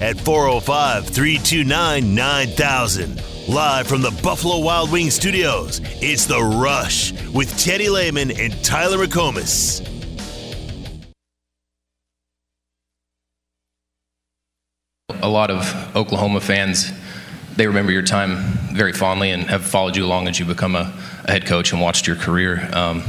at 405 329 9000. Live from the Buffalo Wild Wings studios, it's The Rush with Teddy Lehman and Tyler McComas. A lot of Oklahoma fans, they remember your time very fondly and have followed you along as you become a, a head coach and watched your career. Um,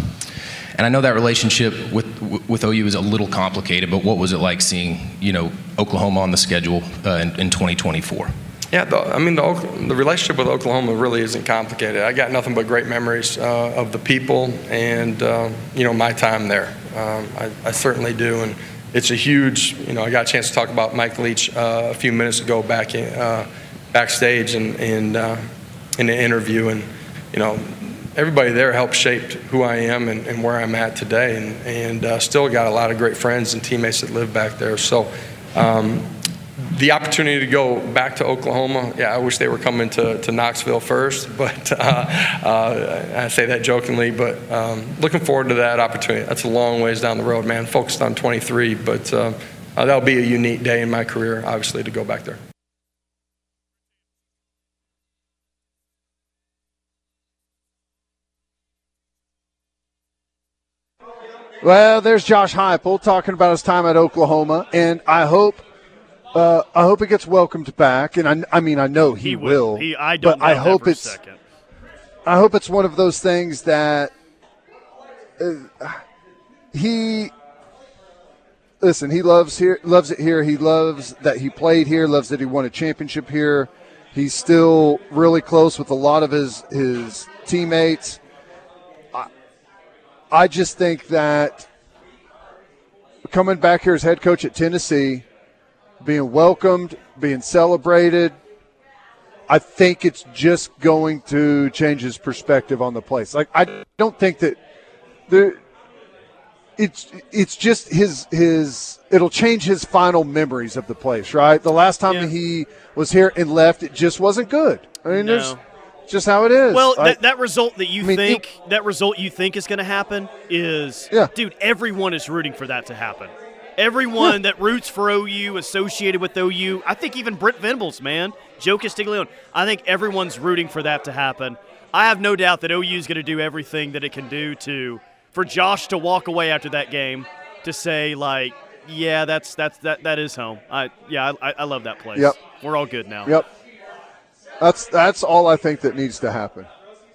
and I know that relationship with with OU is a little complicated, but what was it like seeing you know Oklahoma on the schedule uh, in, in 2024? Yeah, the, I mean, the, the, relationship with Oklahoma really isn't complicated. I got nothing but great memories uh, of the people and, uh, you know, my time there. Um, I, I, certainly do. And it's a huge, you know, I got a chance to talk about Mike Leach uh, a few minutes ago back in, uh, backstage and, and uh, in an interview. And, you know, everybody there helped shape who I am and, and where I'm at today. And, and uh, still got a lot of great friends and teammates that live back there. So, um, the opportunity to go back to Oklahoma, yeah, I wish they were coming to, to Knoxville first, but uh, uh, I say that jokingly, but um, looking forward to that opportunity. That's a long ways down the road, man. Focused on 23, but uh, uh, that'll be a unique day in my career, obviously, to go back there. Well, there's Josh Heupel talking about his time at Oklahoma, and I hope – uh, I hope it gets welcomed back, and I, I mean I know he, he will. will. He, I don't. But I hope it's. I hope it's one of those things that uh, he. Listen, he loves here, loves it here. He loves that he played here. Loves that he won a championship here. He's still really close with a lot of his his teammates. I, just think that coming back here as head coach at Tennessee being welcomed, being celebrated. I think it's just going to change his perspective on the place. Like I don't think that the it's it's just his his it'll change his final memories of the place, right? The last time yeah. he was here and left, it just wasn't good. I mean, no. there's just how it is. Well, I, that, that result that you I mean, think it, that result you think is going to happen is, yeah. dude. Everyone is rooting for that to happen. Everyone that roots for OU, associated with OU, I think even Brent Venables, man, Joe Castiglione, I think everyone's rooting for that to happen. I have no doubt that OU is going to do everything that it can do to for Josh to walk away after that game to say like, yeah, that's that's that that is home. I yeah, I, I love that place. Yep, we're all good now. Yep, that's that's all I think that needs to happen,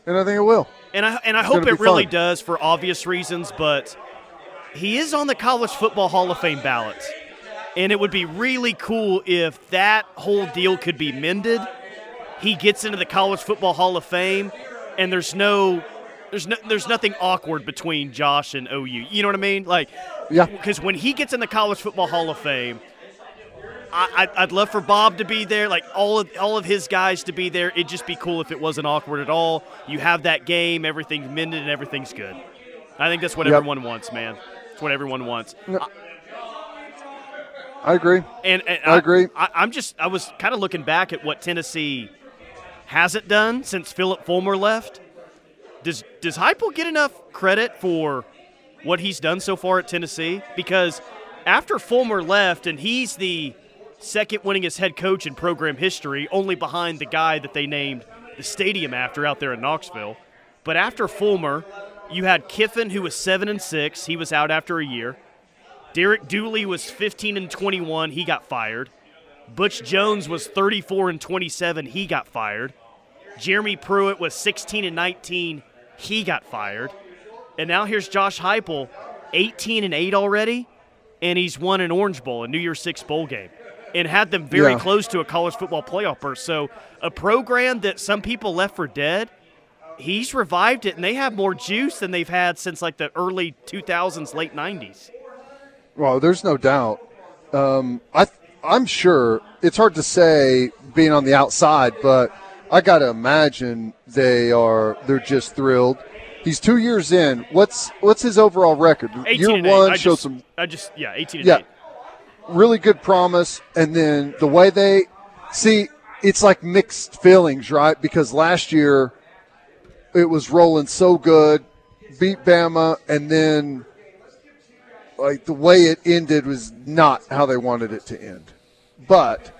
and I think it will. And I and I it's hope it really fun. does for obvious reasons, but he is on the College Football Hall of Fame ballot. And it would be really cool if that whole deal could be mended. He gets into the College Football Hall of Fame, and there's no there's no, there's nothing awkward between Josh and OU. You know what I mean? Like, yeah. Because when he gets in the College Football Hall of Fame, I, would love for Bob to be there, like all of all of his guys to be there. It'd just be cool if it wasn't awkward at all. You have that game, everything's mended, and everything's good. I think that's what yep. everyone wants, man. It's what everyone wants. I, I agree. And, and I, I, agree. I, am just I was kind of looking back at what Tennessee hasn't done since Philip Fulmer left. Does does Heupel get enough credit for what he's done so far at Tennessee? Because after Fulmer left, and he's the second winningest head coach in program history, only behind the guy that they named the stadium after out there in Knoxville. But after Fulmer, you had Kiffin, who was seven and six. He was out after a year. Derek Dooley was 15 and 21. He got fired. Butch Jones was 34 and 27. He got fired. Jeremy Pruitt was 16 and 19. He got fired. And now here's Josh Heupel, 18 and 8 already, and he's won an Orange Bowl, a New Year's Six bowl game, and had them very yeah. close to a college football playoff berth. So a program that some people left for dead he's revived it, and they have more juice than they've had since like the early 2000s, late 90s. Well, there's no doubt. Um, I I'm sure it's hard to say being on the outside, but I got to imagine they are. They're just thrilled. He's two years in. What's what's his overall record? Year one showed just, some. I just yeah, 18 yeah, 8. Really good promise, and then the way they see it's like mixed feelings, right? Because last year it was rolling so good, beat Bama, and then like the way it ended was not how they wanted it to end. But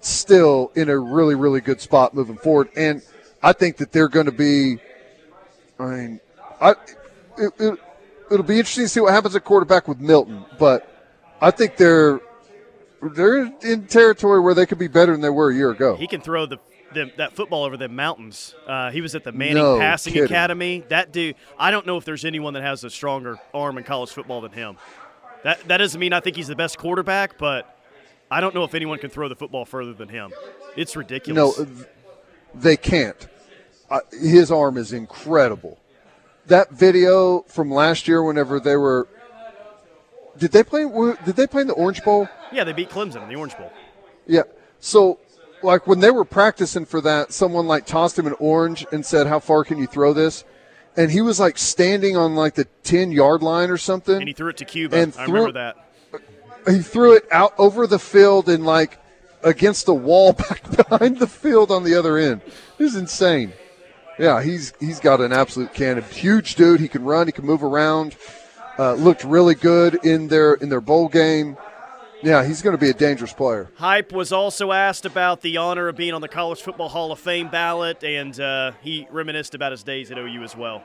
still in a really, really good spot moving forward. And I think that they're going to be. I mean, I it, it, it'll be interesting to see what happens at quarterback with Milton, but I think they're they're in territory where they could be better than they were a year ago. He can throw the, the that football over the mountains. Uh, he was at the Manning No Passing kidding. Academy. That dude, I don't know if there's anyone that has a stronger arm in college football than him. That that doesn't mean I think he's the best quarterback, but I don't know if anyone can throw the football further than him. It's ridiculous. No, they can't. Uh, his arm is incredible. That video from last year, whenever they were, did they play? Did they play in the Orange Bowl? yeah, they beat Clemson in the Orange Bowl. Yeah. So, like when they were practicing for that, someone like tossed him an orange and said, "How far can you throw this?" And he was like standing on like the ten yard line or something. And he threw it to Cuba. And I threw- remember that. he threw it out over the field and like against the wall back behind the field on the other end. It was insane. Yeah, he's he's got an absolute cannon. Huge dude. He can run. He can move around. Uh, looked really good in their in their bowl game. Yeah, he's going to be a dangerous player. Hype was also asked about the honor of being on the College Football Hall of Fame ballot, and uh, he reminisced about his days at OU as well.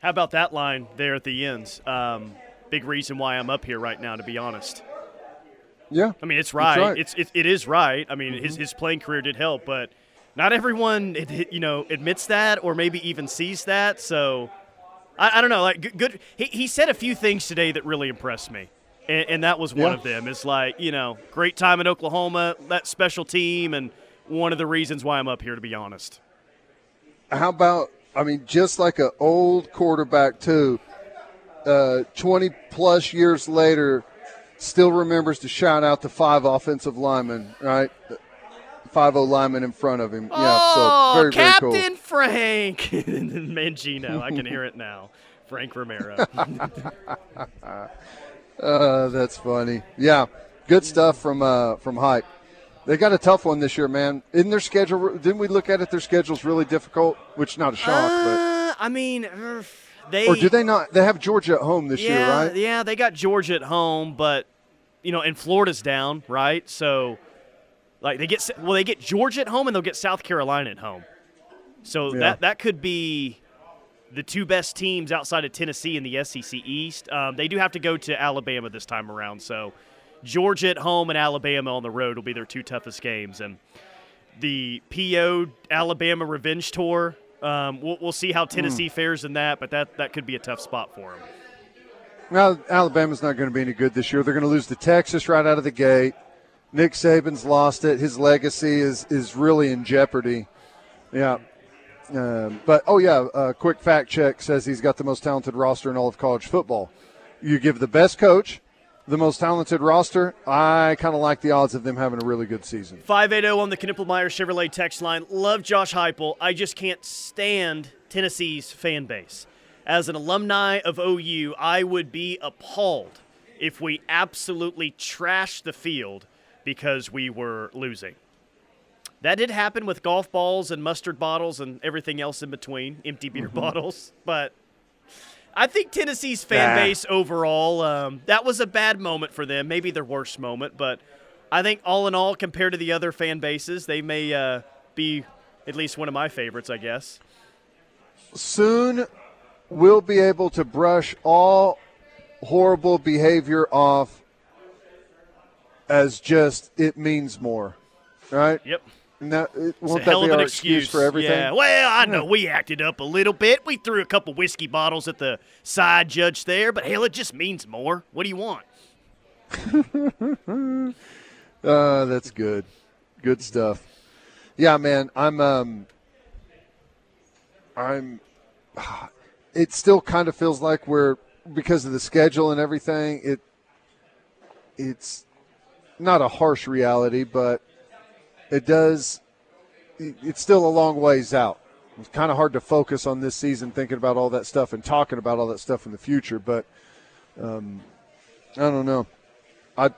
How about that line there at the ends? Um, big reason why I'm up here right now, to be honest. Yeah, I mean, it's right. right. It's it, it is right. I mean, his his playing career did help, but not everyone you know admits that or maybe even sees that. So I, I don't know. Like good, good. He, he said a few things today that really impressed me, and, and that was one Yeah. of them. It's like you know, great time in Oklahoma, that special team, and one of the reasons why I'm up here, to be honest. how about I mean, just like an old quarterback too. Uh, Twenty plus years later, still remembers to shout out the five offensive linemen, right? Five O linemen in front of him. Yeah, oh, so very Captain very cool. Frank Mangino. I can hear it now. Frank Romero. Uh, that's funny. Yeah, good stuff from uh, from Hype. They got a tough one this year, man. In their schedule, didn't we look at it? Their schedule's really difficult, which not a shock, Uh, I mean, they or do they not? They have Georgia at home this yeah, year, right? Yeah, they got Georgia at home, but you know, and Florida's down, right? So, like, they get well, they get Georgia at home, and they'll get South Carolina at home. So Yeah. that that could be the two best teams outside of Tennessee in the SEC East. Um, they do have to go to Alabama this time around, so Georgia at home and Alabama on the road will be their two toughest games, and the PO Alabama revenge tour. Um, we'll, we'll see how Tennessee Hmm. fares in that, but that that could be a tough spot for them. Well, Alabama's not going to be any good this year. They're going to lose to Texas right out of the gate. Nick Saban's lost it. His legacy is is really in jeopardy. Yeah. Um, but oh yeah, a quick fact check says he's got the most talented roster in all of college football. You give the best coach the most talented roster. I kind of like the odds of them having a really good season. 580 on the Knippelmeyer Chevrolet text line. Love Josh Heupel. I just can't stand Tennessee's fan base. As an alumni of OU, I would be appalled if we absolutely trashed the field because we were losing. That did happen with golf balls and mustard bottles and everything else in between, empty beer mm-hmm. bottles. But I think Tennessee's fan Nah. base overall, um, that was a bad moment for them, maybe their worst moment. But I think all in all, compared to the other fan bases, they may uh, be at least one of my favorites, I guess. Soon, we'll be able to brush all horrible behavior off as just it means more, right? Yep. No, it, It's a that hell be of an our excuse. for everything? Yeah. Well, I know we acted up a little bit. We threw a couple whiskey bottles at the side judge there, but hell, it just means more. What do you want? Uh, that's good. Good stuff. Yeah, man. I'm um I'm it still kind of feels like we're because of the schedule and everything, it it's not a harsh reality, but it does it's still a long ways out. It's kind of hard to focus on this season thinking about all that stuff and talking about all that stuff in the future, but um I don't know. I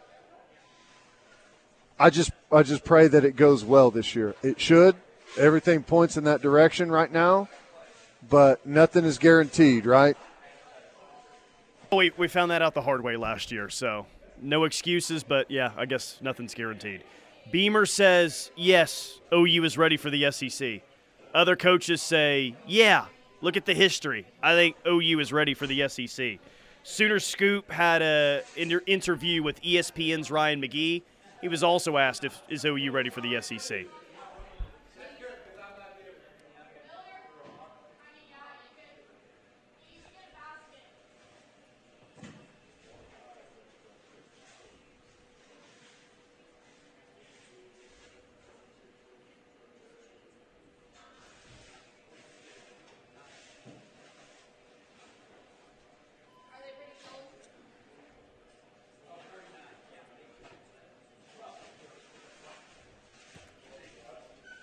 I just I just pray that it goes well this year. It should. Everything points in that direction right now, but nothing is guaranteed, right? We, we found that out the hard way last year, so no excuses, but yeah, I guess nothing's guaranteed. Beamer says, yes, OU is ready for the SEC. Other coaches say, yeah, look at the history. I think OU is ready for the SEC. Sooner Scoop had a inter- interview with ESPN's Ryan McGee. He was also asked if is OU ready for the SEC.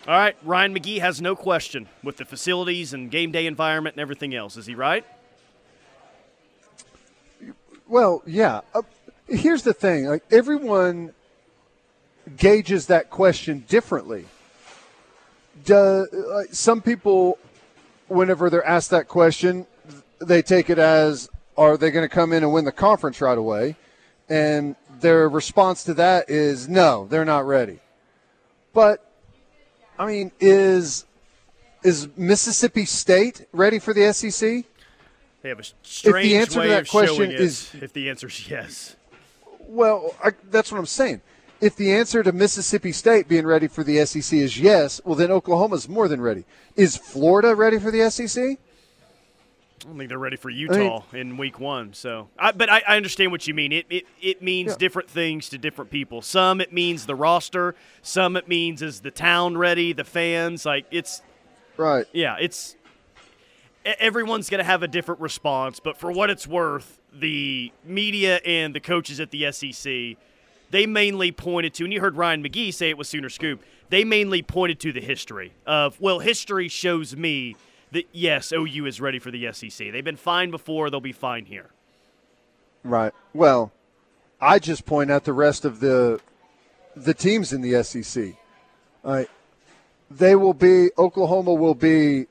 All right, Ryan McGee has no question with the facilities and game day environment and everything else. Is he right? Well, yeah. Uh, here's the thing: like everyone gauges that question differently. Do, some people, whenever they're asked that question, they take it as, "Are they going to come in and win the conference right away?" And their response to that is, "No, they're not ready." But I mean, is is Mississippi State ready for the SEC? They have a strange answer to way that of showing question it is- if the answer is yes. Well, I, that's what I'm saying. If the answer to Mississippi State being ready for the SEC is yes, well, then Oklahoma's more than ready. Is Florida ready for the SEC? I don't think they're ready for Utah in week one. So, I, but I, I understand what you mean. It it, it means Yeah. different things to different people. Some it means the roster. Some it means is the town ready, the fans. Like it's Right. yeah, it's everyone's going to have a different response. But for what it's worth, the media and the coaches at the SEC, they mainly pointed to, and you heard Ryan McGee say it was Sooner Scoop. They mainly pointed to the history of well, history shows me that yes, OU is ready for the SEC. They've been fine before; they'll be fine here. Right. Well, I just point out the rest of the the teams in the SEC. Right. They will be Oklahoma will be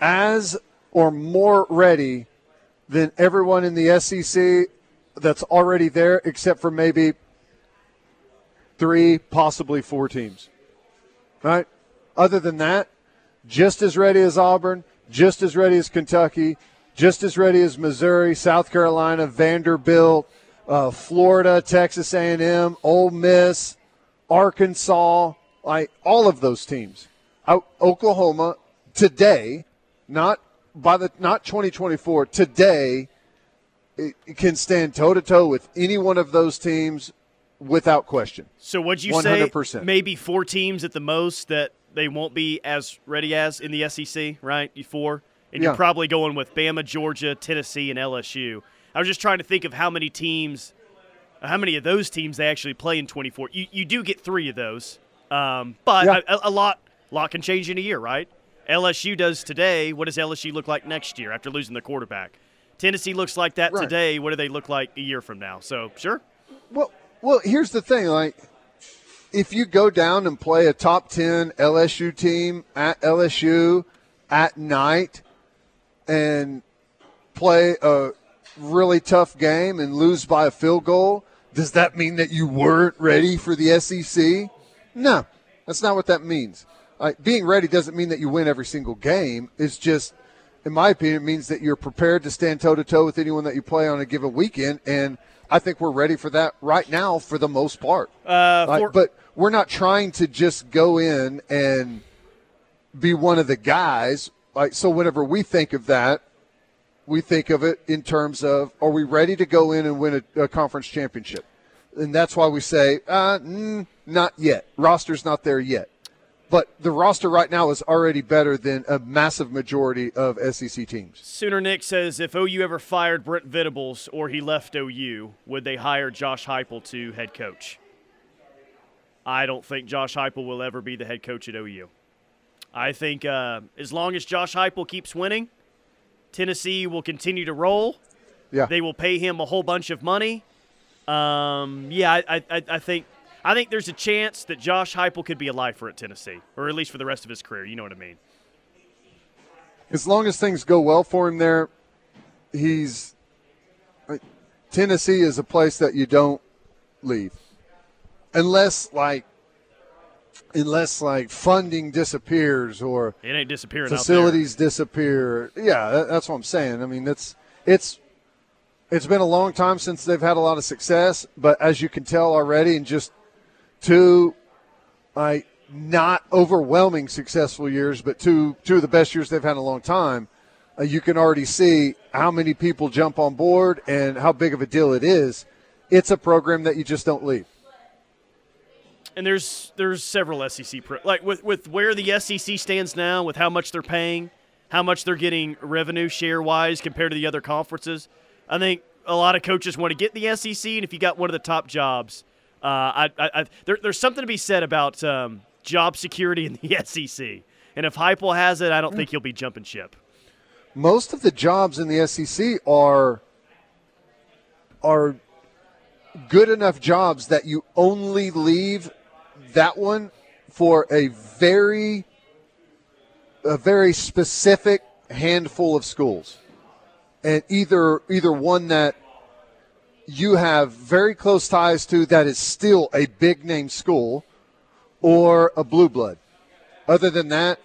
as or more ready than everyone in the SEC that's already there except for maybe three, possibly four teams. Right? Other than that, just as ready as Auburn, just as ready as Kentucky, just as ready as Missouri, South Carolina, Vanderbilt, uh, Florida, Texas A&M, Ole Miss, Arkansas, like all of those teams. Out Oklahoma today, not by the not 2024 today, it, it can stand toe to toe with any one of those teams without question. So, what'd you 100%. say maybe four teams at the most that they won't be as ready as in the SEC, right? You four, and you're probably going with Bama, Georgia, Tennessee, and LSU. I was just trying to think of how many teams, how many of those teams they actually play in 24. You you do get three of those, um, but Yeah. a, a lot lot can change in a year, right? LSU does today. What does LSU look like next year after losing the quarterback? Tennessee looks like that Right. today. What do they look like a year from now? So sure. Well, well, here's the thing. Like, if you go down and play a top ten LSU team at LSU at night and play a really tough game and lose by a field goal, does that mean that you weren't ready for the SEC? No, that's not what that means. Like, being ready doesn't mean that you win every single game. It's just, in my opinion, it means that you're prepared to stand toe to toe with anyone that you play on a given weekend. And I think we're ready for that right now for the most part. Uh, Like, for- but we're not trying to just go in and be one of the guys. Like so, whenever we think of that, we think of it in terms of are we ready to go in and win a, a conference championship? And that's why we say uh, mm, not yet. Roster's not there yet. But the roster right now is already better than a massive majority of SEC teams. Sooner Nick says if OU ever fired Brent Venables or he left OU, would they hire Josh Heupel to head coach? I don't think Josh Heupel will ever be the head coach at OU. I think uh, as long as Josh Heupel keeps winning, Tennessee will continue to roll. Yeah. They will pay him a whole bunch of money. Um, yeah, I, I, I think I think there's a chance that Josh Heupel could be a lifer at Tennessee, or at least for the rest of his career. You know what I mean? as long as things go well for him there, he's Tennessee is a place that you don't leave unless like unless like funding disappears or It ain't disappearing. facilities disappear. Yeah, that's what I'm saying. I mean, it's it's it's been a long time since they've had a lot of success, but as you can tell already, and just two like not overwhelming successful years, but two two of the best years they've had in a long time, uh, you can already see how many people jump on board and how big of a deal it is. It's a program that you just don't leave. and there's there's several SEC pro, like with with where the SEC stands now, with how much they're paying, how much they're getting revenue share wise compared to the other conferences. I think a lot of coaches want to get the SEC, and if you got one of the top jobs, uh, I, I, I there, there's something to be said about um, job security in the SEC. And if Heupel has it, I don't think he'll be jumping ship. most of the jobs in the SEC are are good enough jobs that you only leave that one for a very a very specific handful of schools. And either either one that you have very close ties to that is still a big name school or a blue blood. Other than that,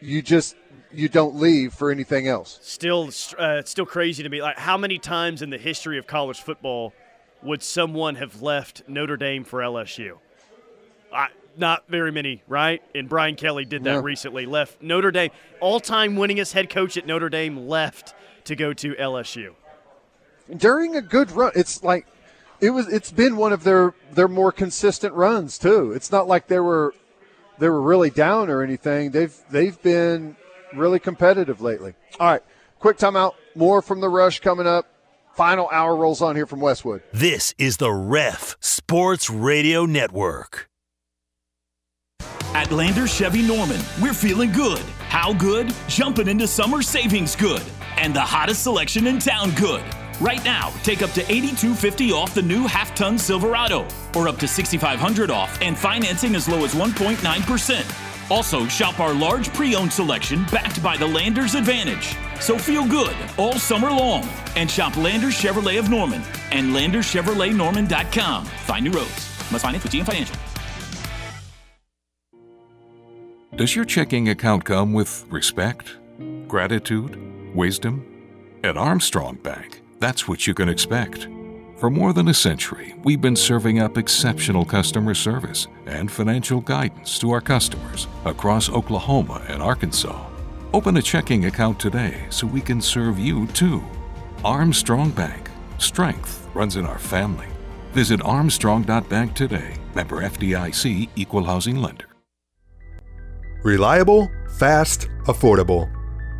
you just you don't leave for anything else. Still, uh, it's still crazy to me. Like, how many times in the history of college football would someone have left Notre Dame for LSU? I, not very many, right? And Brian Kelly did that Yeah. recently. Left Notre Dame, all-time winningest head coach at Notre Dame, left to go to LSU. During a good run. It's like it was. It's been one of their their more consistent runs too. It's not like they were they were really down or anything. They've they've been really competitive lately. All right, quick timeout. More from the rush coming up. Final hour rolls on here from Westwood. This is the Ref Sports Radio Network. At Lander Chevy Norman, we're feeling good. How good? Jumping into summer savings good. And the hottest selection in town good. Right now, take up to 8250 off the new half-ton Silverado or up to 6500 off and financing as low as 1.9%. Also, shop our large pre-owned selection backed by the Landers Advantage. So feel good all summer long and shop Landers Chevrolet of Norman and LandersChevroletNorman.com. Find new roads. Must finance with GM Financial. Does your checking account come with respect, gratitude, wisdom? At Armstrong Bank, that's what you can expect. For more than a century, we've been serving up exceptional customer service and financial guidance to our customers across Oklahoma and Arkansas. Open a checking account today so we can serve you too. Armstrong Bank. Strength runs in our family. Visit armstrong.bank today. Member FDIC Equal Housing Lender. Reliable, fast, affordable.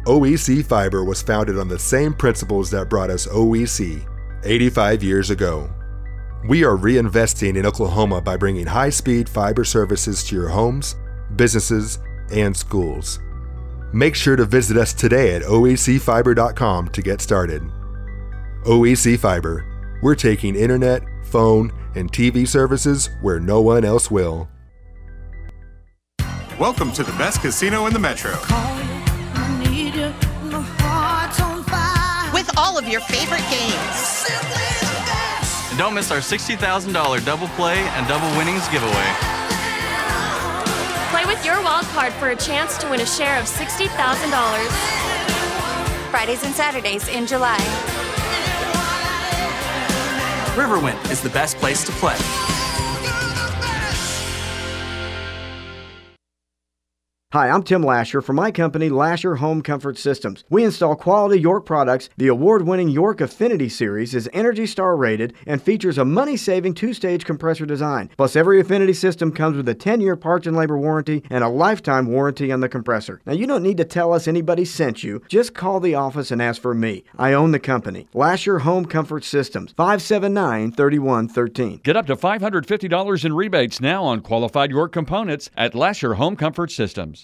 OEC Fiber was founded on the same principles that brought us OEC 85 years ago. We are reinvesting in Oklahoma by bringing high speed fiber services to your homes, businesses, and schools. Make sure to visit us today at oecfiber.com to get started. OEC Fiber, we're taking internet, phone, and TV services where no one else will. Welcome to the best casino in the metro. Of your favorite games. And don't miss our $60,000 double play and double winnings giveaway. Play with your wild card for a chance to win a share of $60,000. Fridays and Saturdays in July. Riverwind is the best place to play. Hi, I'm Tim Lasher from my company, Lasher Home Comfort Systems. We install quality York products. The award winning York Affinity Series is Energy Star rated and features a money saving two stage compressor design. Plus, every Affinity system comes with a 10 year parts and labor warranty and a lifetime warranty on the compressor. Now, you don't need to tell us anybody sent you. Just call the office and ask for me. I own the company. Lasher Home Comfort Systems, 579 3113. Get up to $550 in rebates now on qualified York components at Lasher Home Comfort Systems.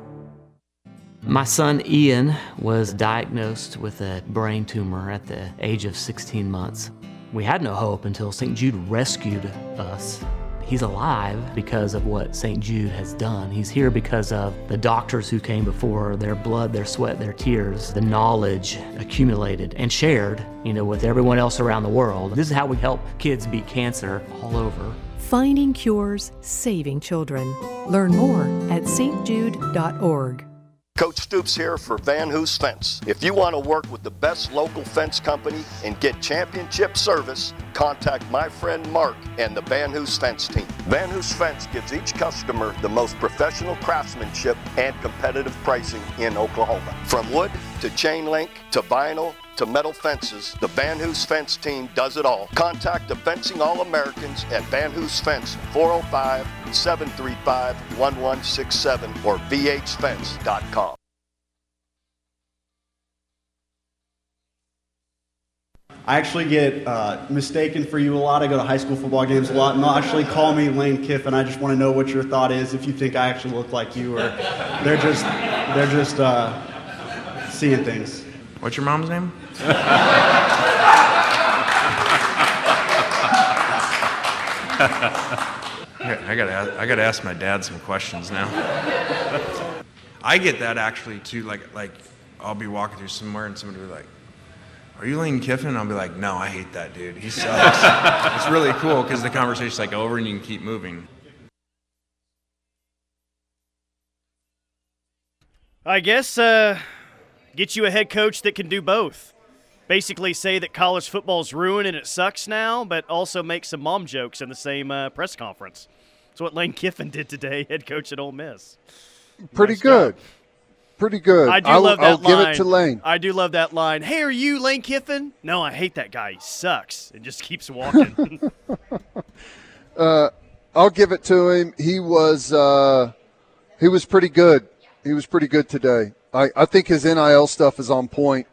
My son Ian was diagnosed with a brain tumor at the age of 16 months. We had no hope until St. Jude rescued us. He's alive because of what St. Jude has done. He's here because of the doctors who came before, their blood, their sweat, their tears, the knowledge accumulated and shared, you know, with everyone else around the world. This is how we help kids beat cancer all over. Finding cures, saving children. Learn more at stjude.org. Coach Stoops here for Van Hoos Fence. If you want to work with the best local fence company and get championship service, contact my friend Mark and the Van Hoos Fence team. Van Hoos Fence gives each customer the most professional craftsmanship and competitive pricing in Oklahoma. From wood to chain link to vinyl to metal fences, the Van Hoos Fence team does it all. Contact the Fencing All Americans at Van Hoos Fence 405 735 1167 or vhfence.com. I actually get uh, mistaken for you a lot. I go to high school football games a lot, and they'll actually call me Lane Kiffin. I just want to know what your thought is. If you think I actually look like you, or they're just they're just uh, seeing things. What's your mom's name? I gotta, I gotta ask my dad some questions now. I get that actually too. Like, like I'll be walking through somewhere and somebody will be like, "Are you Lane Kiffin?" And I'll be like, "No, I hate that dude. He sucks." it's really cool because the conversation's like over and you can keep moving. I guess uh, get you a head coach that can do both. Basically, say that college football's ruined and it sucks now, but also make some mom jokes in the same uh, press conference. That's what Lane Kiffin did today, head coach at Ole Miss. Pretty Nice good. Pretty good. I do I'll, love that I'll line. give it to Lane. I do love that line. Hey, are you Lane Kiffin? No, I hate that guy. He sucks. And just keeps walking. Uh, I'll give it to him. He was uh, he was pretty good. He was pretty good today. I, I think his NIL stuff is on point,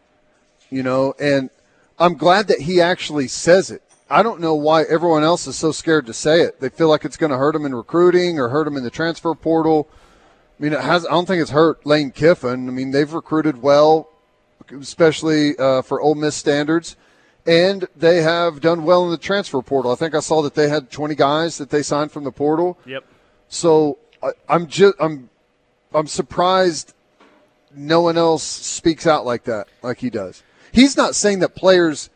you know, and I'm glad that he actually says it. I don't know why everyone else is so scared to say it. They feel like it's going to hurt him in recruiting or hurt him in the transfer portal. I mean, it has. I don't think it's hurt Lane Kiffin. I mean, they've recruited well, especially uh, for Ole Miss standards, and they have done well in the transfer portal. I think I saw that they had 20 guys that they signed from the portal. Yep. So I, I'm just I'm I'm surprised no one else speaks out like that, like he does. He's not saying that players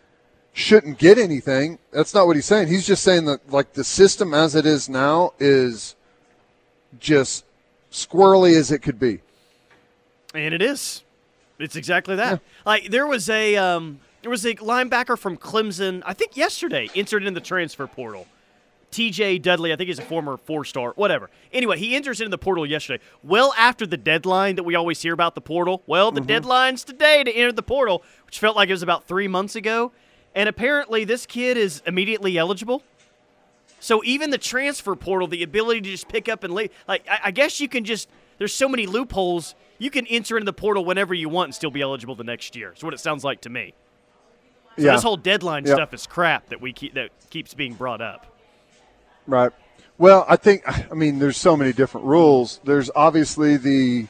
shouldn't get anything. That's not what he's saying. He's just saying that like the system as it is now is just squirrely as it could be. And it is. It's exactly that. Like there was a um, there was a linebacker from Clemson, I think yesterday, entered in the transfer portal. TJ Dudley, I think he's a former four star, whatever. Anyway, he enters into the portal yesterday, well after the deadline that we always hear about the portal. Well, the mm-hmm. deadline's today to enter the portal, which felt like it was about three months ago. And apparently, this kid is immediately eligible. So even the transfer portal, the ability to just pick up and leave, like I, I guess you can just. There's so many loopholes. You can enter into the portal whenever you want and still be eligible the next year. Is what it sounds like to me. So Yeah. this whole deadline Yeah. stuff is crap that we keep that keeps being brought up. Right. Well, I think I mean there's so many different rules. There's obviously the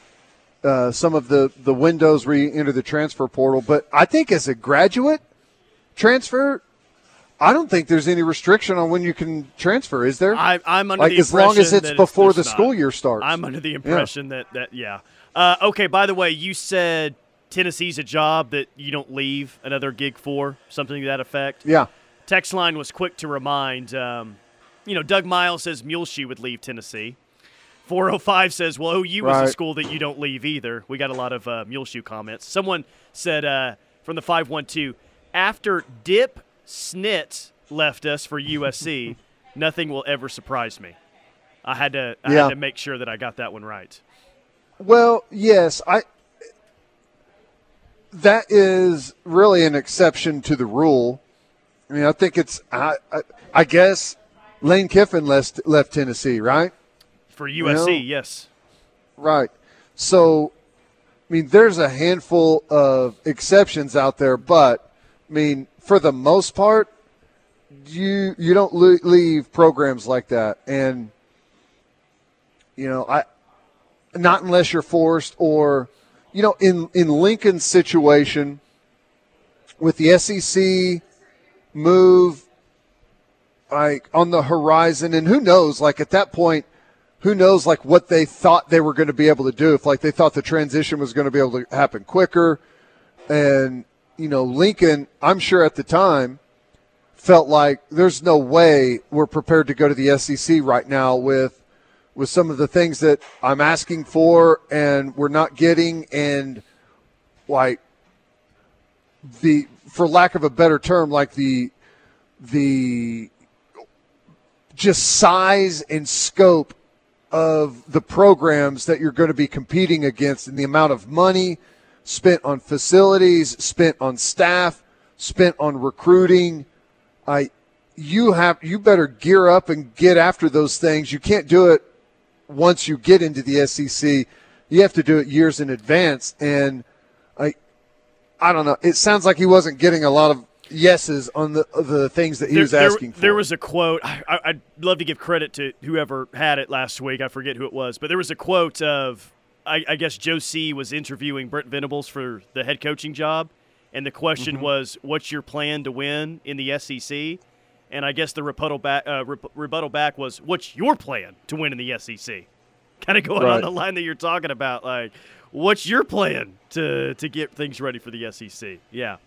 uh, some of the the windows where you enter the transfer portal, but I think as a graduate transfer, I don't think there's any restriction on when you can transfer, is there? I, I'm under like the as long as it's before there's the not. school year starts. I'm under the Yeah. impression that that yeah. Uh, okay. By the way, you said Tennessee's a job that you don't leave another gig for, something to that effect. Yeah. Text line was quick to remind. Um, you know, Doug Miles says Muleshoe would leave Tennessee. 405 says, well, OU was Right. a school that you don't leave either. We got a lot of uh, Muleshoe comments. Someone said uh, from the 512, after Dip Snit left us for USC, nothing will ever surprise me. I had to I Yeah. had to make sure that I got that one right. Well, yes, I. That is really an exception to the rule. I mean, I think it's. I, I, I guess Lane Kiffin left left Tennessee, right? For You USC, know? yes. Right. So, I mean, there's a handful of exceptions out there, but I mean, for the most part, you you don't leave programs like that, and you know, I not unless you're forced or you know, in in Lincoln's situation with the SEC move like on the horizon and who knows like at that point who knows like what they thought they were going to be able to do. If like they thought the transition was going to be able to happen quicker and you know lincoln i'm sure at the time felt like there's no way we're prepared to go to the sec right now with with some of the things that i'm asking for and we're not getting and like the for lack of a better term like the the just size and scope of the programs that you're going to be competing against and the amount of money spent on facilities, spent on staff, spent on recruiting. I you have you better gear up and get after those things. You can't do it once you get into the SEC. You have to do it years in advance and I I don't know. It sounds like he wasn't getting a lot of yeses on the the things that he was there, asking for. There was a quote. I, I'd love to give credit to whoever had it last week. I forget who it was, but there was a quote of, I, I guess Joe C was interviewing Brent Venables for the head coaching job, and the question Mhm. was, "What's your plan to win in the SEC?" And I guess the rebuttal back, uh, re- rebuttal back was, "What's your plan to win in the SEC?" Kind of going on the line that you're talking about, like, what's your plan to to get things ready for the SEC? Yeah.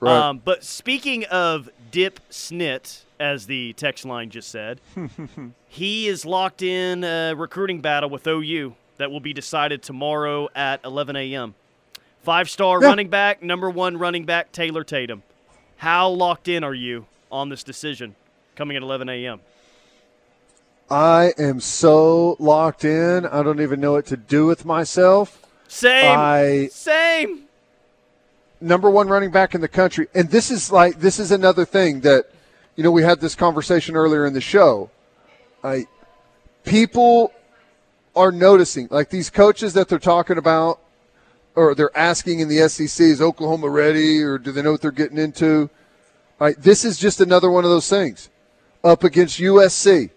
Right. Um, but speaking of Dip Snit, as the text line just said, he is locked in a recruiting battle with OU that will be decided tomorrow at 11 a.m. Five star Yeah. running back, number one running back, Taylor Tatum. How locked in are you on this decision coming at 11 a.m.? I am so locked in. I don't even know what to do with myself. Same. I Same. Number one running back in the country, and this is like this is another thing that you know we had this conversation earlier in the show. I people are noticing like these coaches that they're talking about or they're asking in the SEC is Oklahoma ready or do they know what they're getting into? Right, this is just another one of those things up against USC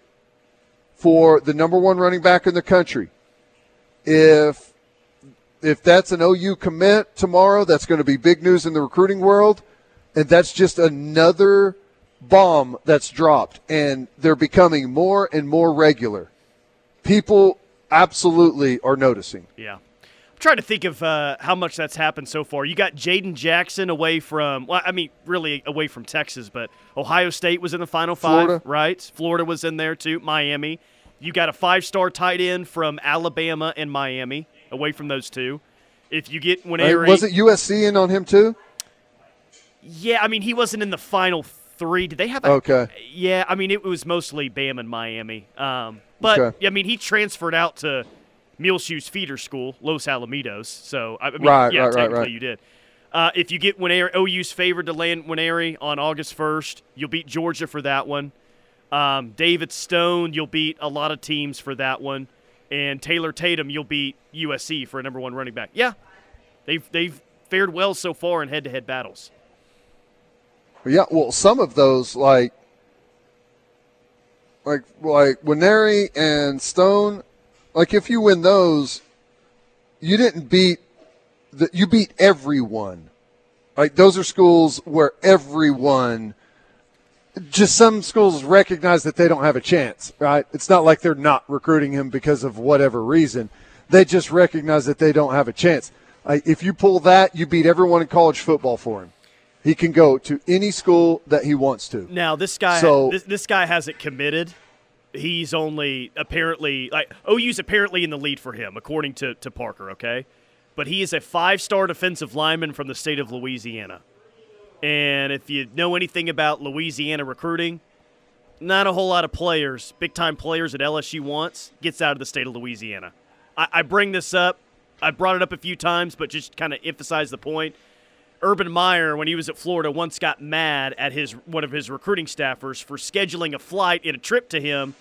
for the number one running back in the country. If if that's an OU commit tomorrow, that's going to be big news in the recruiting world, and that's just another bomb that's dropped, and they're becoming more and more regular. People absolutely are noticing. Yeah. I'm trying to think of uh, how much that's happened so far. You got Jaden Jackson away from, well, I mean, really away from Texas, but Ohio State was in the Final Five, Florida. right? Florida was in there too, Miami. You got a five star tight end from Alabama and Miami, away from those two. If you get Right? Nwaneri, Was it USC in on him too? yeah, I mean, he wasn't in the final three. Did they have a. Okay. Yeah, I mean, it was mostly Bam and Miami. Um, but, Okay. I mean, he transferred out to Muleshoe's feeder school, Los Alamitos. So, I mean, Right, yeah, right, right, technically right. you did. Uh, if you get Nwaneri, OU's favored to land Winery on August 1st, you'll beat Georgia for that one. Um, David Stone, you'll beat a lot of teams for that one. And Taylor Tatum, you'll beat USC for a number one running back. Yeah, they've, they've fared well so far in head to head battles. Yeah, well, some of those like like like Nwaneri and Stone, like if you win those, you didn't beat the you beat everyone. Like those are schools where everyone just some schools recognize that they don't have a chance, right? It's not like they're not recruiting him because of whatever reason. They just recognize that they don't have a chance. Like, if you pull that, you beat everyone in college football for him. He can go to any school that he wants to. Now this guy, So- this, this guy hasn't committed. He's only apparently like OU's apparently in the lead for him, according to to Parker. Okay, but he is a five-star defensive lineman from the state of Louisiana. And if you know anything about Louisiana recruiting, not a whole lot of players, big time players that LSU wants, gets out of the state of Louisiana. I, I bring this up. I brought it up a few times, but just kind of emphasize the point. Urban Meyer, when he was at Florida, once got mad at his one of his recruiting staffers for scheduling a flight and a trip to him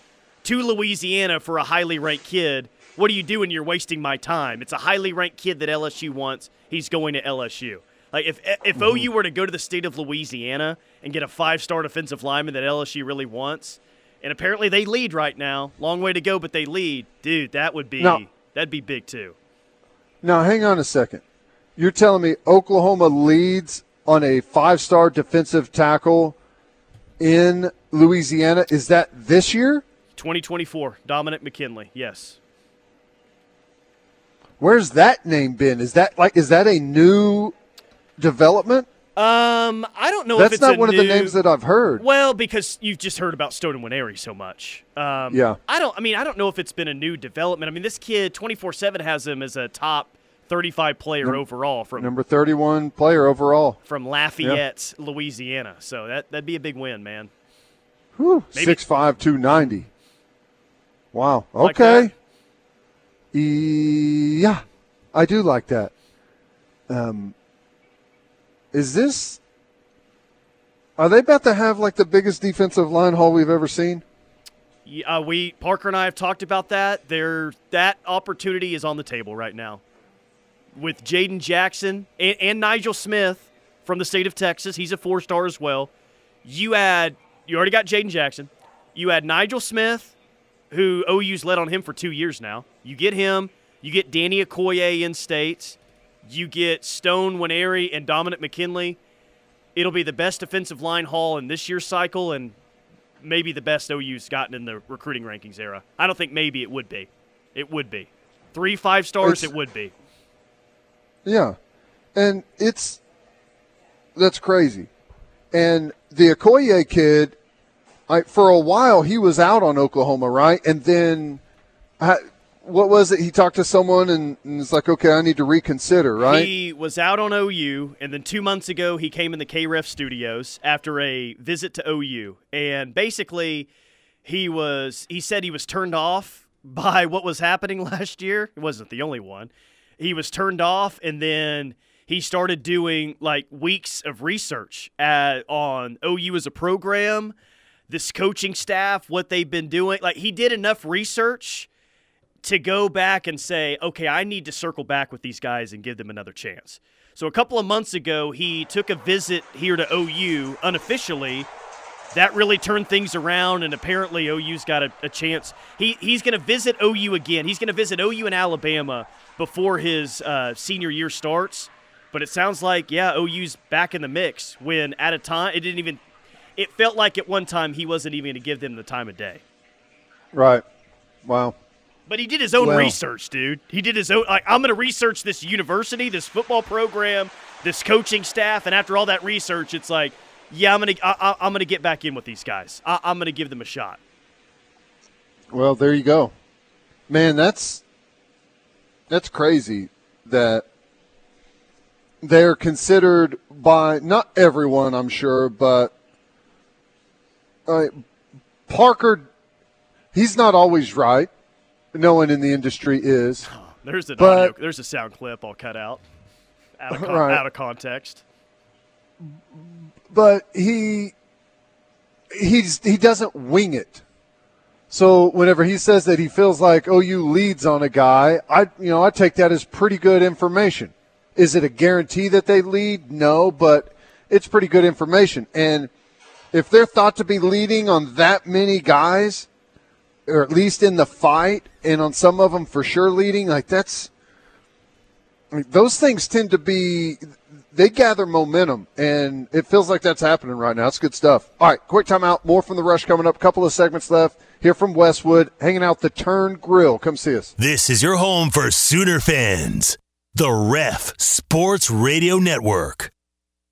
to Louisiana for a highly ranked kid. What are you doing? You're wasting my time. It's a highly ranked kid that LSU wants. He's going to LSU. Like if if Mm-hmm. OU were to go to the state of Louisiana and get a five star defensive lineman that LSU really wants, and apparently they lead right now. Long way to go, but they lead. Dude, that would be No. that'd be big too. Now, hang on a second. You're telling me Oklahoma leads on a five star defensive tackle in Louisiana? Is that this year? 2024, Dominick McKinley. Yes. Where's that name been? Is that like is that a new development? Um, I don't know if That's it's not a one of the names that I've heard. Well, because you've just heard about Stone and Nwaneri so much. Um, Yeah. I don't. I mean, I don't know if it's been a new development. I mean, this kid, twenty four seven, has him as a top thirty five player Num- overall from Number 31 player overall. from Lafayette, Louisiana. So that that'd be a big win, man. Whew, Maybe- 6'5", 290. Wow. Like Okay. E- yeah, I do like that. Um, is this? Are they about to have like the biggest defensive line haul we've ever seen? Yeah, uh, we Parker and I have talked about that. There, that opportunity is on the table right now, with Jaden Jackson and, and Nigel Smith from the state of Texas. He's a four star as well. You add, you already got Jaden Jackson. You add Nigel Smith, who OU's led on him for two years now. You get him. You get Danny Okoye in state. You get Stone Nwaneri and Dominick McKinley. It'll be the best defensive line haul in this year's cycle, and maybe the best OU's gotten in the recruiting rankings era. I don't think maybe it would be. It would be. Three five stars, It's- it would be. Yeah, and it's that's crazy. And the Okoye kid, I, for a while he was out on Oklahoma, right? And then, I, what was it? He talked to someone and, and it's like, okay, I need to reconsider, right? He was out on OU, and then two months ago he came in the KREF studios after a visit to OU, and basically he was he said he was turned off by what was happening last year. It wasn't the only one. He was turned off, and then he started doing like weeks of research at, on OU as a program, this coaching staff, what they've been doing. Like he did enough research to go back and say, okay, I need to circle back with these guys and give them another chance. So a couple of months ago, he took a visit here to OU unofficially. That really turned things around, and apparently OU's got a, a chance. He he's going to visit OU again. He's going to visit OU in Alabama before his uh, senior year starts. But it sounds like yeah, OU's back in the mix. When at a time it didn't even. It felt like at one time he wasn't even going to give them the time of day. Right. Wow. But he did his own Well- research, dude. He did his own. Like, I'm going to research this university, this football program, this coaching staff, and after all that research, it's like, yeah, I'm going to, I, I'm going to get back in with these guys. I, I'm going to give them a shot. Well, there you go, man. That's that's crazy that they're considered by not everyone, I'm sure, but uh, Parker. He's not always right. No one in the industry is. There's an But- audio, there's a sound clip I'll cut out, out of, con- Right. out of context. but he he's he doesn't wing it. So whenever he says that he feels like oh, OU leads on a guy, I you know I take that as pretty good information. Is it a guarantee that they lead? No, but it's pretty good information. And if they're thought to be leading on that many guys, or at least in the fight, and on some of them for sure leading, like that's I mean, those things tend to be they gather momentum, and it feels like that's happening right now. It's good stuff. All right, quick timeout. More from the rush coming up. Couple of segments left. Here from Westwood, hanging out the Turn Grill. Come see us. This is your home for Sooner fans. The Ref Sports Radio Network.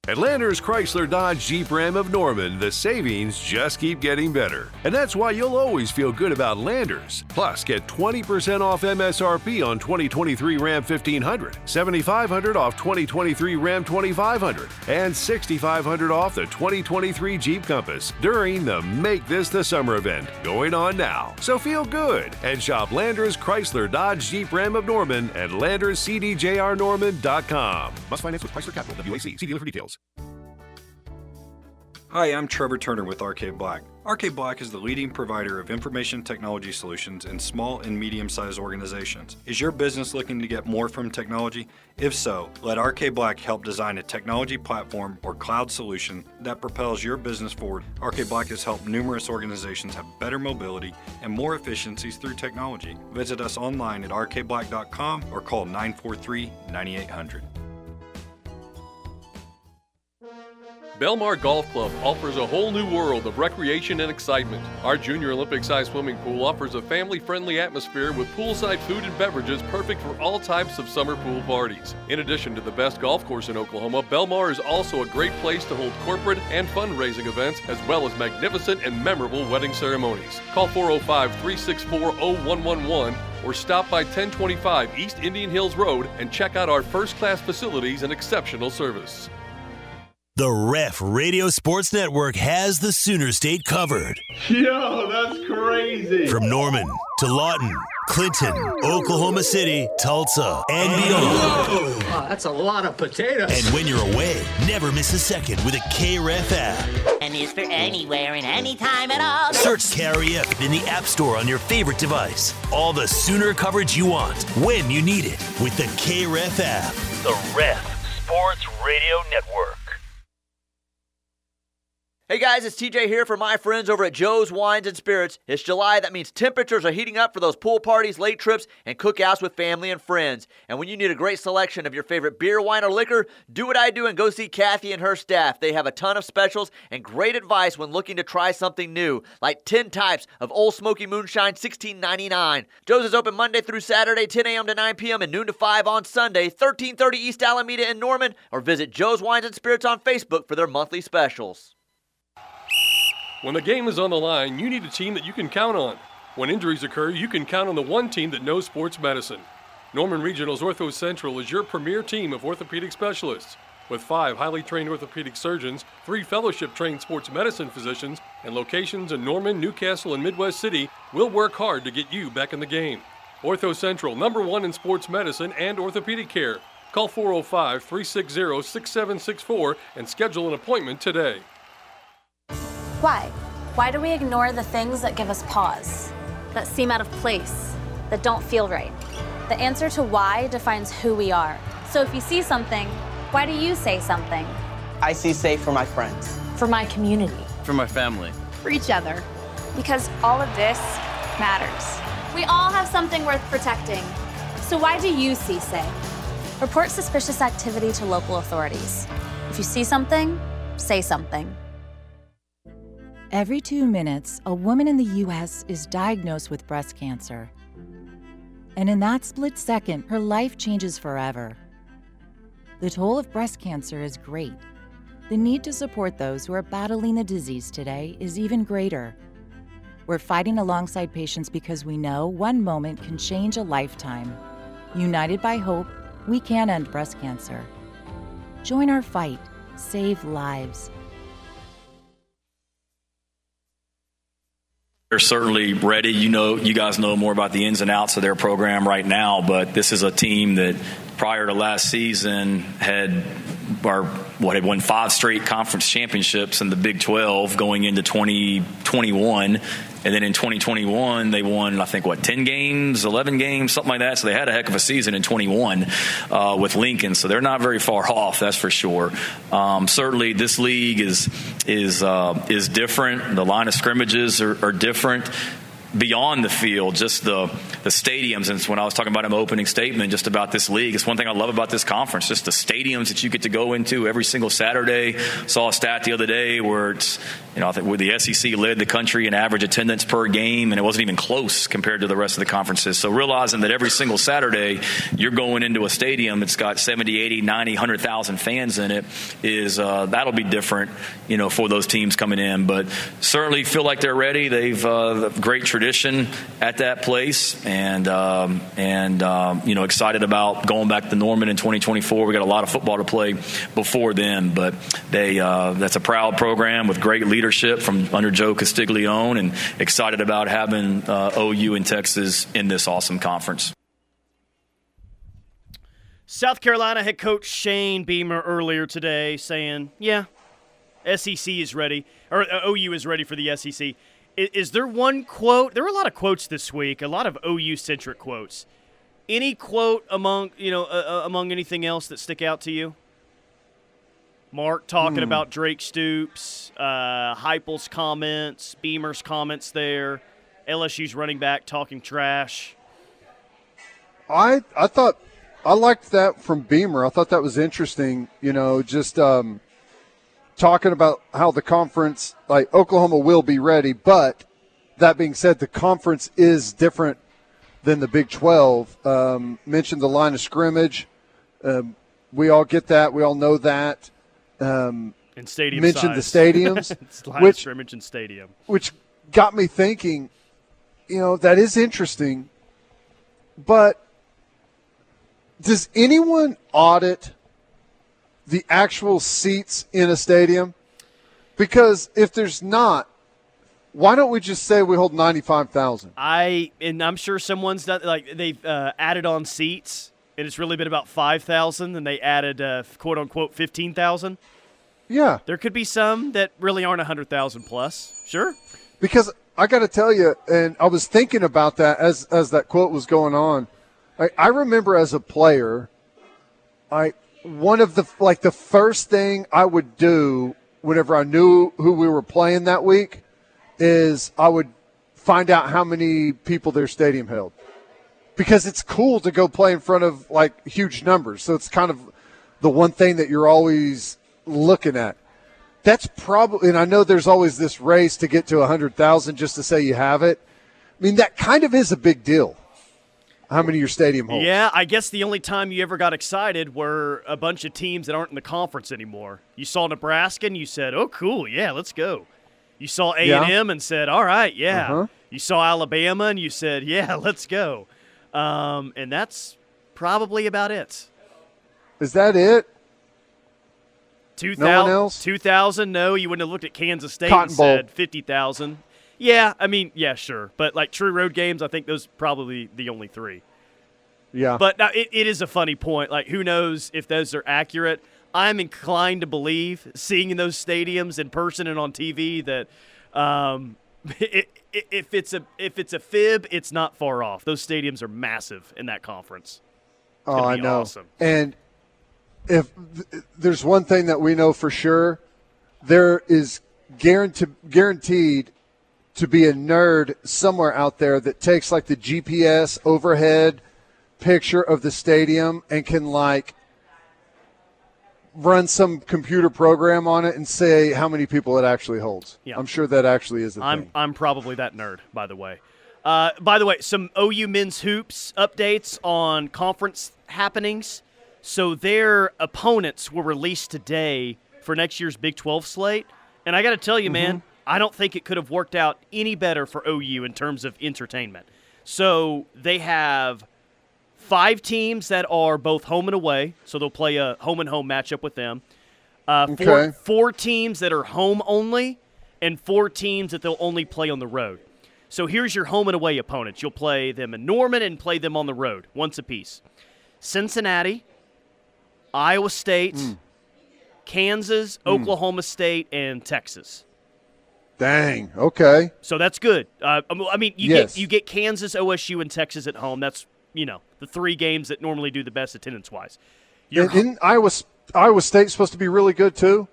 At Landers Chrysler Dodge Jeep Ram of Norman, the savings just keep getting better. And that's why you'll always feel good about Landers. Plus, get 20% off MSRP on 2023 Ram 1500, 7500 off 2023 Ram 2500, and 6500 off the 2023 Jeep Compass during the Make This the Summer event going on now. So feel good and shop Landers Chrysler Dodge Jeep Ram of Norman at LandersCDJRNorman.com. Must finance with Chrysler Capital WAC. See dealer for details. Hi, I'm Trevor Turner with Arcade Black. Arcade Black is the leading provider of information technology solutions in small and medium sized organizations. Is your business looking to get more from technology? If so, let Arcade Black help design a technology platform or cloud solution that propels your business forward. Arcade Black has helped numerous organizations have better mobility and more efficiencies through technology. Visit us online at arcadeblack.com or call 943 9800. Belmar Golf Club offers a whole new world of recreation and excitement. Our Junior Olympic sized swimming pool offers a family friendly atmosphere with poolside food and beverages perfect for all types of summer pool parties. In addition to the best golf course in Oklahoma, Belmar is also a great place to hold corporate and fundraising events as well as magnificent and memorable wedding ceremonies. Call 405 364 0111 or stop by 1025 East Indian Hills Road and check out our first class facilities and exceptional service. The Ref Radio Sports Network has the Sooner State covered. Yo, that's crazy. From Norman to Lawton, Clinton, Oklahoma City, Tulsa, and beyond. Whoa, oh, that's a lot of potatoes. And when you're away, never miss a second with a KREF app. And is for anywhere and anytime at all. Search KREF in the App Store on your favorite device. All the Sooner coverage you want, when you need it, with the KREF app. The Ref Sports Radio Network. Hey guys, it's TJ here for my friends over at Joe's Wines and Spirits. It's July, that means temperatures are heating up for those pool parties, late trips, and cookouts with family and friends. And when you need a great selection of your favorite beer, wine, or liquor, do what I do and go see Kathy and her staff. They have a ton of specials and great advice when looking to try something new, like 10 types of Ole Smoky Moonshine, $16.99. Joe's is open Monday through Saturday, 10 a.m. to 9 p.m. and noon to 5 on Sunday, 1330 East Alameda in Norman, or visit Joe's Wines and Spirits on Facebook for their monthly specials. When the game is on the line, you need a team that you can count on. When injuries occur, you can count on the one team that knows sports medicine. Norman Regional's Ortho Central is your premier team of orthopedic specialists. With five highly trained orthopedic surgeons, three fellowship trained sports medicine physicians, and locations in Norman, Newcastle, and Midwest City, we'll work hard to get you back in the game. Ortho Central, number one in sports medicine and orthopedic care. Call 405 360 6764 and schedule an appointment today. Why? Why do we ignore the things that give us pause, that seem out of place, that don't feel right? The answer to why defines who we are. So if you see something, why do you say something? I see safe for my friends, for my community, for my family, for each other. Because all of this matters. We all have something worth protecting. So why do you see safe? Report suspicious activity to local authorities. If you see something, say something. Every two minutes, a woman in the U.S. is diagnosed with breast cancer. And in that split second, her life changes forever. The toll of breast cancer is great. The need to support those who are battling the disease today is even greater. We're fighting alongside patients because we know one moment can change a lifetime. United by hope, we can end breast cancer. Join our fight, save lives. They're certainly ready. You know, you guys know more about the ins and outs of their program right now, but this is a team that prior to last season had or what had won five straight conference championships in the Big 12 going into 2021 and then in 2021, they won, I think, what, 10 games, 11 games, something like that. So they had a heck of a season in 21 uh, with Lincoln. So they're not very far off, that's for sure. Um, certainly, this league is is uh, is different. The line of scrimmages are, are different beyond the field, just the the stadiums. And when I was talking about an opening statement, just about this league, it's one thing I love about this conference, just the stadiums that you get to go into every single Saturday. Saw a stat the other day where it's you know I think where the SEC led the country in average attendance per game, and it wasn't even close compared to the rest of the conferences. So realizing that every single Saturday you're going into a stadium, it's got 70, 80, 90, 100,000 fans in it, is uh, that'll be different, you know, for those teams coming in. But certainly feel like they're ready. They've uh, great tradition at that place, and um, and um, you know excited about going back to Norman in 2024. We got a lot of football to play before then, but they uh, that's a proud program with great leadership from under Joe Castiglione, and excited about having uh, OU in Texas in this awesome conference. South Carolina head coach Shane Beamer earlier today saying, "Yeah, SEC is ready, or uh, OU is ready for the SEC." Is, is, there one quote? There were a lot of quotes this week, a lot of OU centric quotes. Any quote among you know uh, uh, among anything else that stick out to you? Mark talking hmm. about Drake Stoops, uh, Heupel's comments, Beamer's comments there, LSU's running back talking trash. I I thought I liked that from Beamer. I thought that was interesting. You know, just um, talking about how the conference, like Oklahoma, will be ready. But that being said, the conference is different than the Big 12. Um, mentioned the line of scrimmage. Um, we all get that. We all know that. Um, and stadium mentioned size. the stadiums, line which of scrimmage and stadium, which got me thinking. You know, that is interesting, but does anyone audit the actual seats in a stadium? Because if there's not, why don't we just say we hold ninety five thousand? I and I'm sure someone's done like they've uh, added on seats, and it's really been about five thousand, and they added uh, quote unquote fifteen thousand. Yeah, there could be some that really aren't hundred thousand plus. Sure, because I got to tell you, and I was thinking about that as as that quote was going on. I, I remember as a player, I one of the like the first thing I would do whenever I knew who we were playing that week is I would find out how many people their stadium held because it's cool to go play in front of like huge numbers. So it's kind of the one thing that you're always looking at. That's probably, and I know there's always this race to get to 100,000 just to say you have it. I mean, that kind of is a big deal how many your stadium holds. Yeah, I guess the only time you ever got excited were a bunch of teams that aren't in the conference anymore. You saw Nebraska and you said, "Oh, cool, yeah, let's go." You saw A and M and said, "All right, yeah." Uh-huh. You saw Alabama and you said, "Yeah, let's go." Um, and that's probably about it. Is that it? 2000, no one else? 2000, no, you wouldn't have looked at Kansas State Cotton and Bowl. said 50,000. Yeah, I mean, yeah, sure. But like true road games, I think those probably the only three. Yeah. But now it, it is a funny point. Like, who knows if those are accurate? I'm inclined to believe, seeing in those stadiums in person and on TV, that um, it, it, if it's a if it's a fib, it's not far off. Those stadiums are massive in that conference. It's oh, I know. Awesome. And if th- there's one thing that we know for sure, there is guaranteed guaranteed to be a nerd somewhere out there that takes like the GPS overhead picture of the stadium and can like run some computer program on it and say how many people it actually holds. Yeah. I'm sure that actually is a I'm thing. I'm probably that nerd, by the way. Uh, by the way, some OU men's hoops updates on conference happenings. So their opponents were released today for next year's Big 12 slate, and I got to tell you, Mm-hmm. man, I don't think it could have worked out any better for OU in terms of entertainment. So they have five teams that are both home and away, so they'll play a home and home matchup with them. Uh, four, Okay. four teams that are home only, and four teams that they'll only play on the road. So here's your home and away opponents. You'll play them in Norman and play them on the road, once apiece. Cincinnati, Iowa State, Kansas, Oklahoma State, and Texas. Dang. Okay. So that's good. Uh, I mean, you Yes. get you get Kansas, OSU, and Texas at home. That's you know the three games that normally do the best attendance wise. And Isn't Iowa Iowa State supposed to be really good too?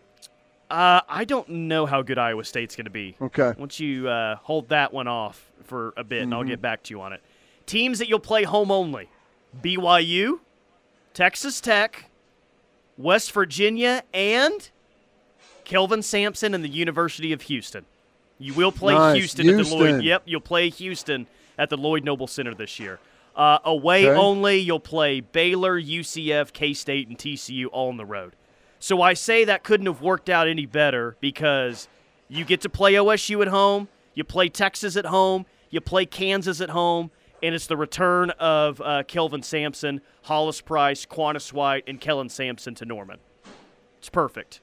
Uh, I don't know how good Iowa State's going to be. Okay. Once you uh, hold that one off for a bit, and I'll Mhm. get back to you on it. Teams that you'll play home only BYU, Texas Tech, West Virginia, and Kelvin Sampson and the University of Houston. You will play Nice. Houston, at the Lloyd. Yep, you'll play Houston at the Lloyd Noble Center this year. Uh, away Okay. only, you'll play Baylor, UCF, K State, and TCU all on the road. So I say that couldn't have worked out any better because you get to play OSU at home, you play Texas at home, you play Kansas at home, and it's the return of uh, Kelvin Sampson, Hollis Price, Quannas White, and Kellen Sampson to Norman. It's perfect.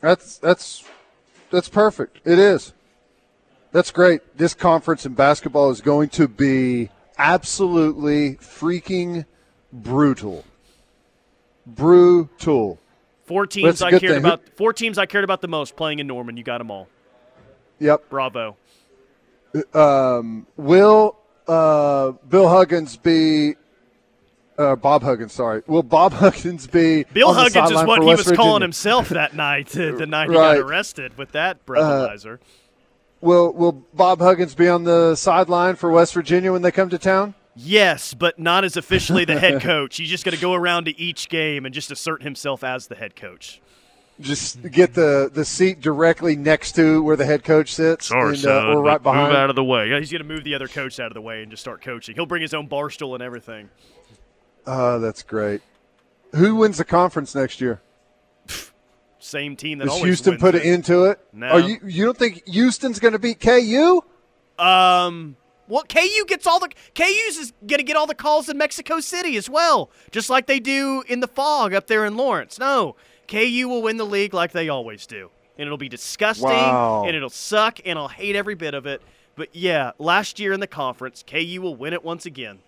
That's that's that's perfect. It is. That's great. This conference in basketball is going to be absolutely freaking brutal. Brutal. Four teams I cared thing. About. Four teams I cared about the most playing in Norman. You got them all. Yep. Bravo. Um, will uh, Bill Huggins be? Uh, Bob Huggins, sorry. Will Bob Huggins be? Bill on the Huggins is what he West was calling himself that night, uh, the night he Right. got arrested with that breathalyzer. Will Will Bob Huggins be on the sideline for West Virginia when they come to town? Yes, but not as officially the head coach. He's just going to go around to each game and just assert himself as the head coach. Just get the, the seat directly next to where the head coach sits, and, uh, or right behind. Move out of the way. Yeah, He's going to move the other coach out of the way and just start coaching. He'll bring his own bar stool and everything. Oh, that's great. Who wins the conference next year? Same team that Does Houston put it into it? No. Are you you don't think Houston's going to beat KU? Um. Well, KU gets all the KU's is going to get all the calls in Mexico City as well, just like they do in the fog up there in Lawrence. No, KU will win the league like they always do, and it'll be disgusting, Wow. and it'll suck, and I'll hate every bit of it. But yeah, last year in the conference, KU will win it once again.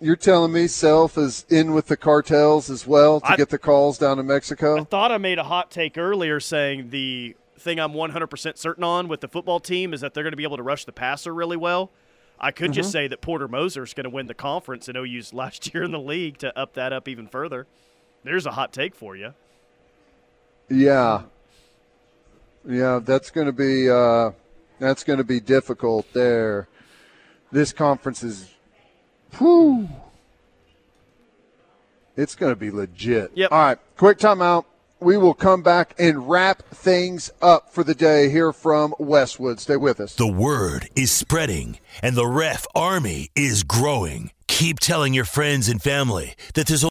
You're telling me Self is in with the cartels as well to I- get the calls down to Mexico? I thought I made a hot take earlier saying the thing I'm 100% certain on with the football team is that they're going to be able to rush the passer really well. I could just Mhm. say that Porter Moser is going to win the conference and OU's last year in the league to up that up even further. There's a hot take for you. Yeah. Yeah, that's going to be uh, that's going to be difficult there. This conference is whew. It's going to be legit. Yep. All right, quick timeout. We will come back and wrap things up for the day here from Westwood. Stay with us. The word is spreading, and the ref army is growing. Keep telling your friends and family that there's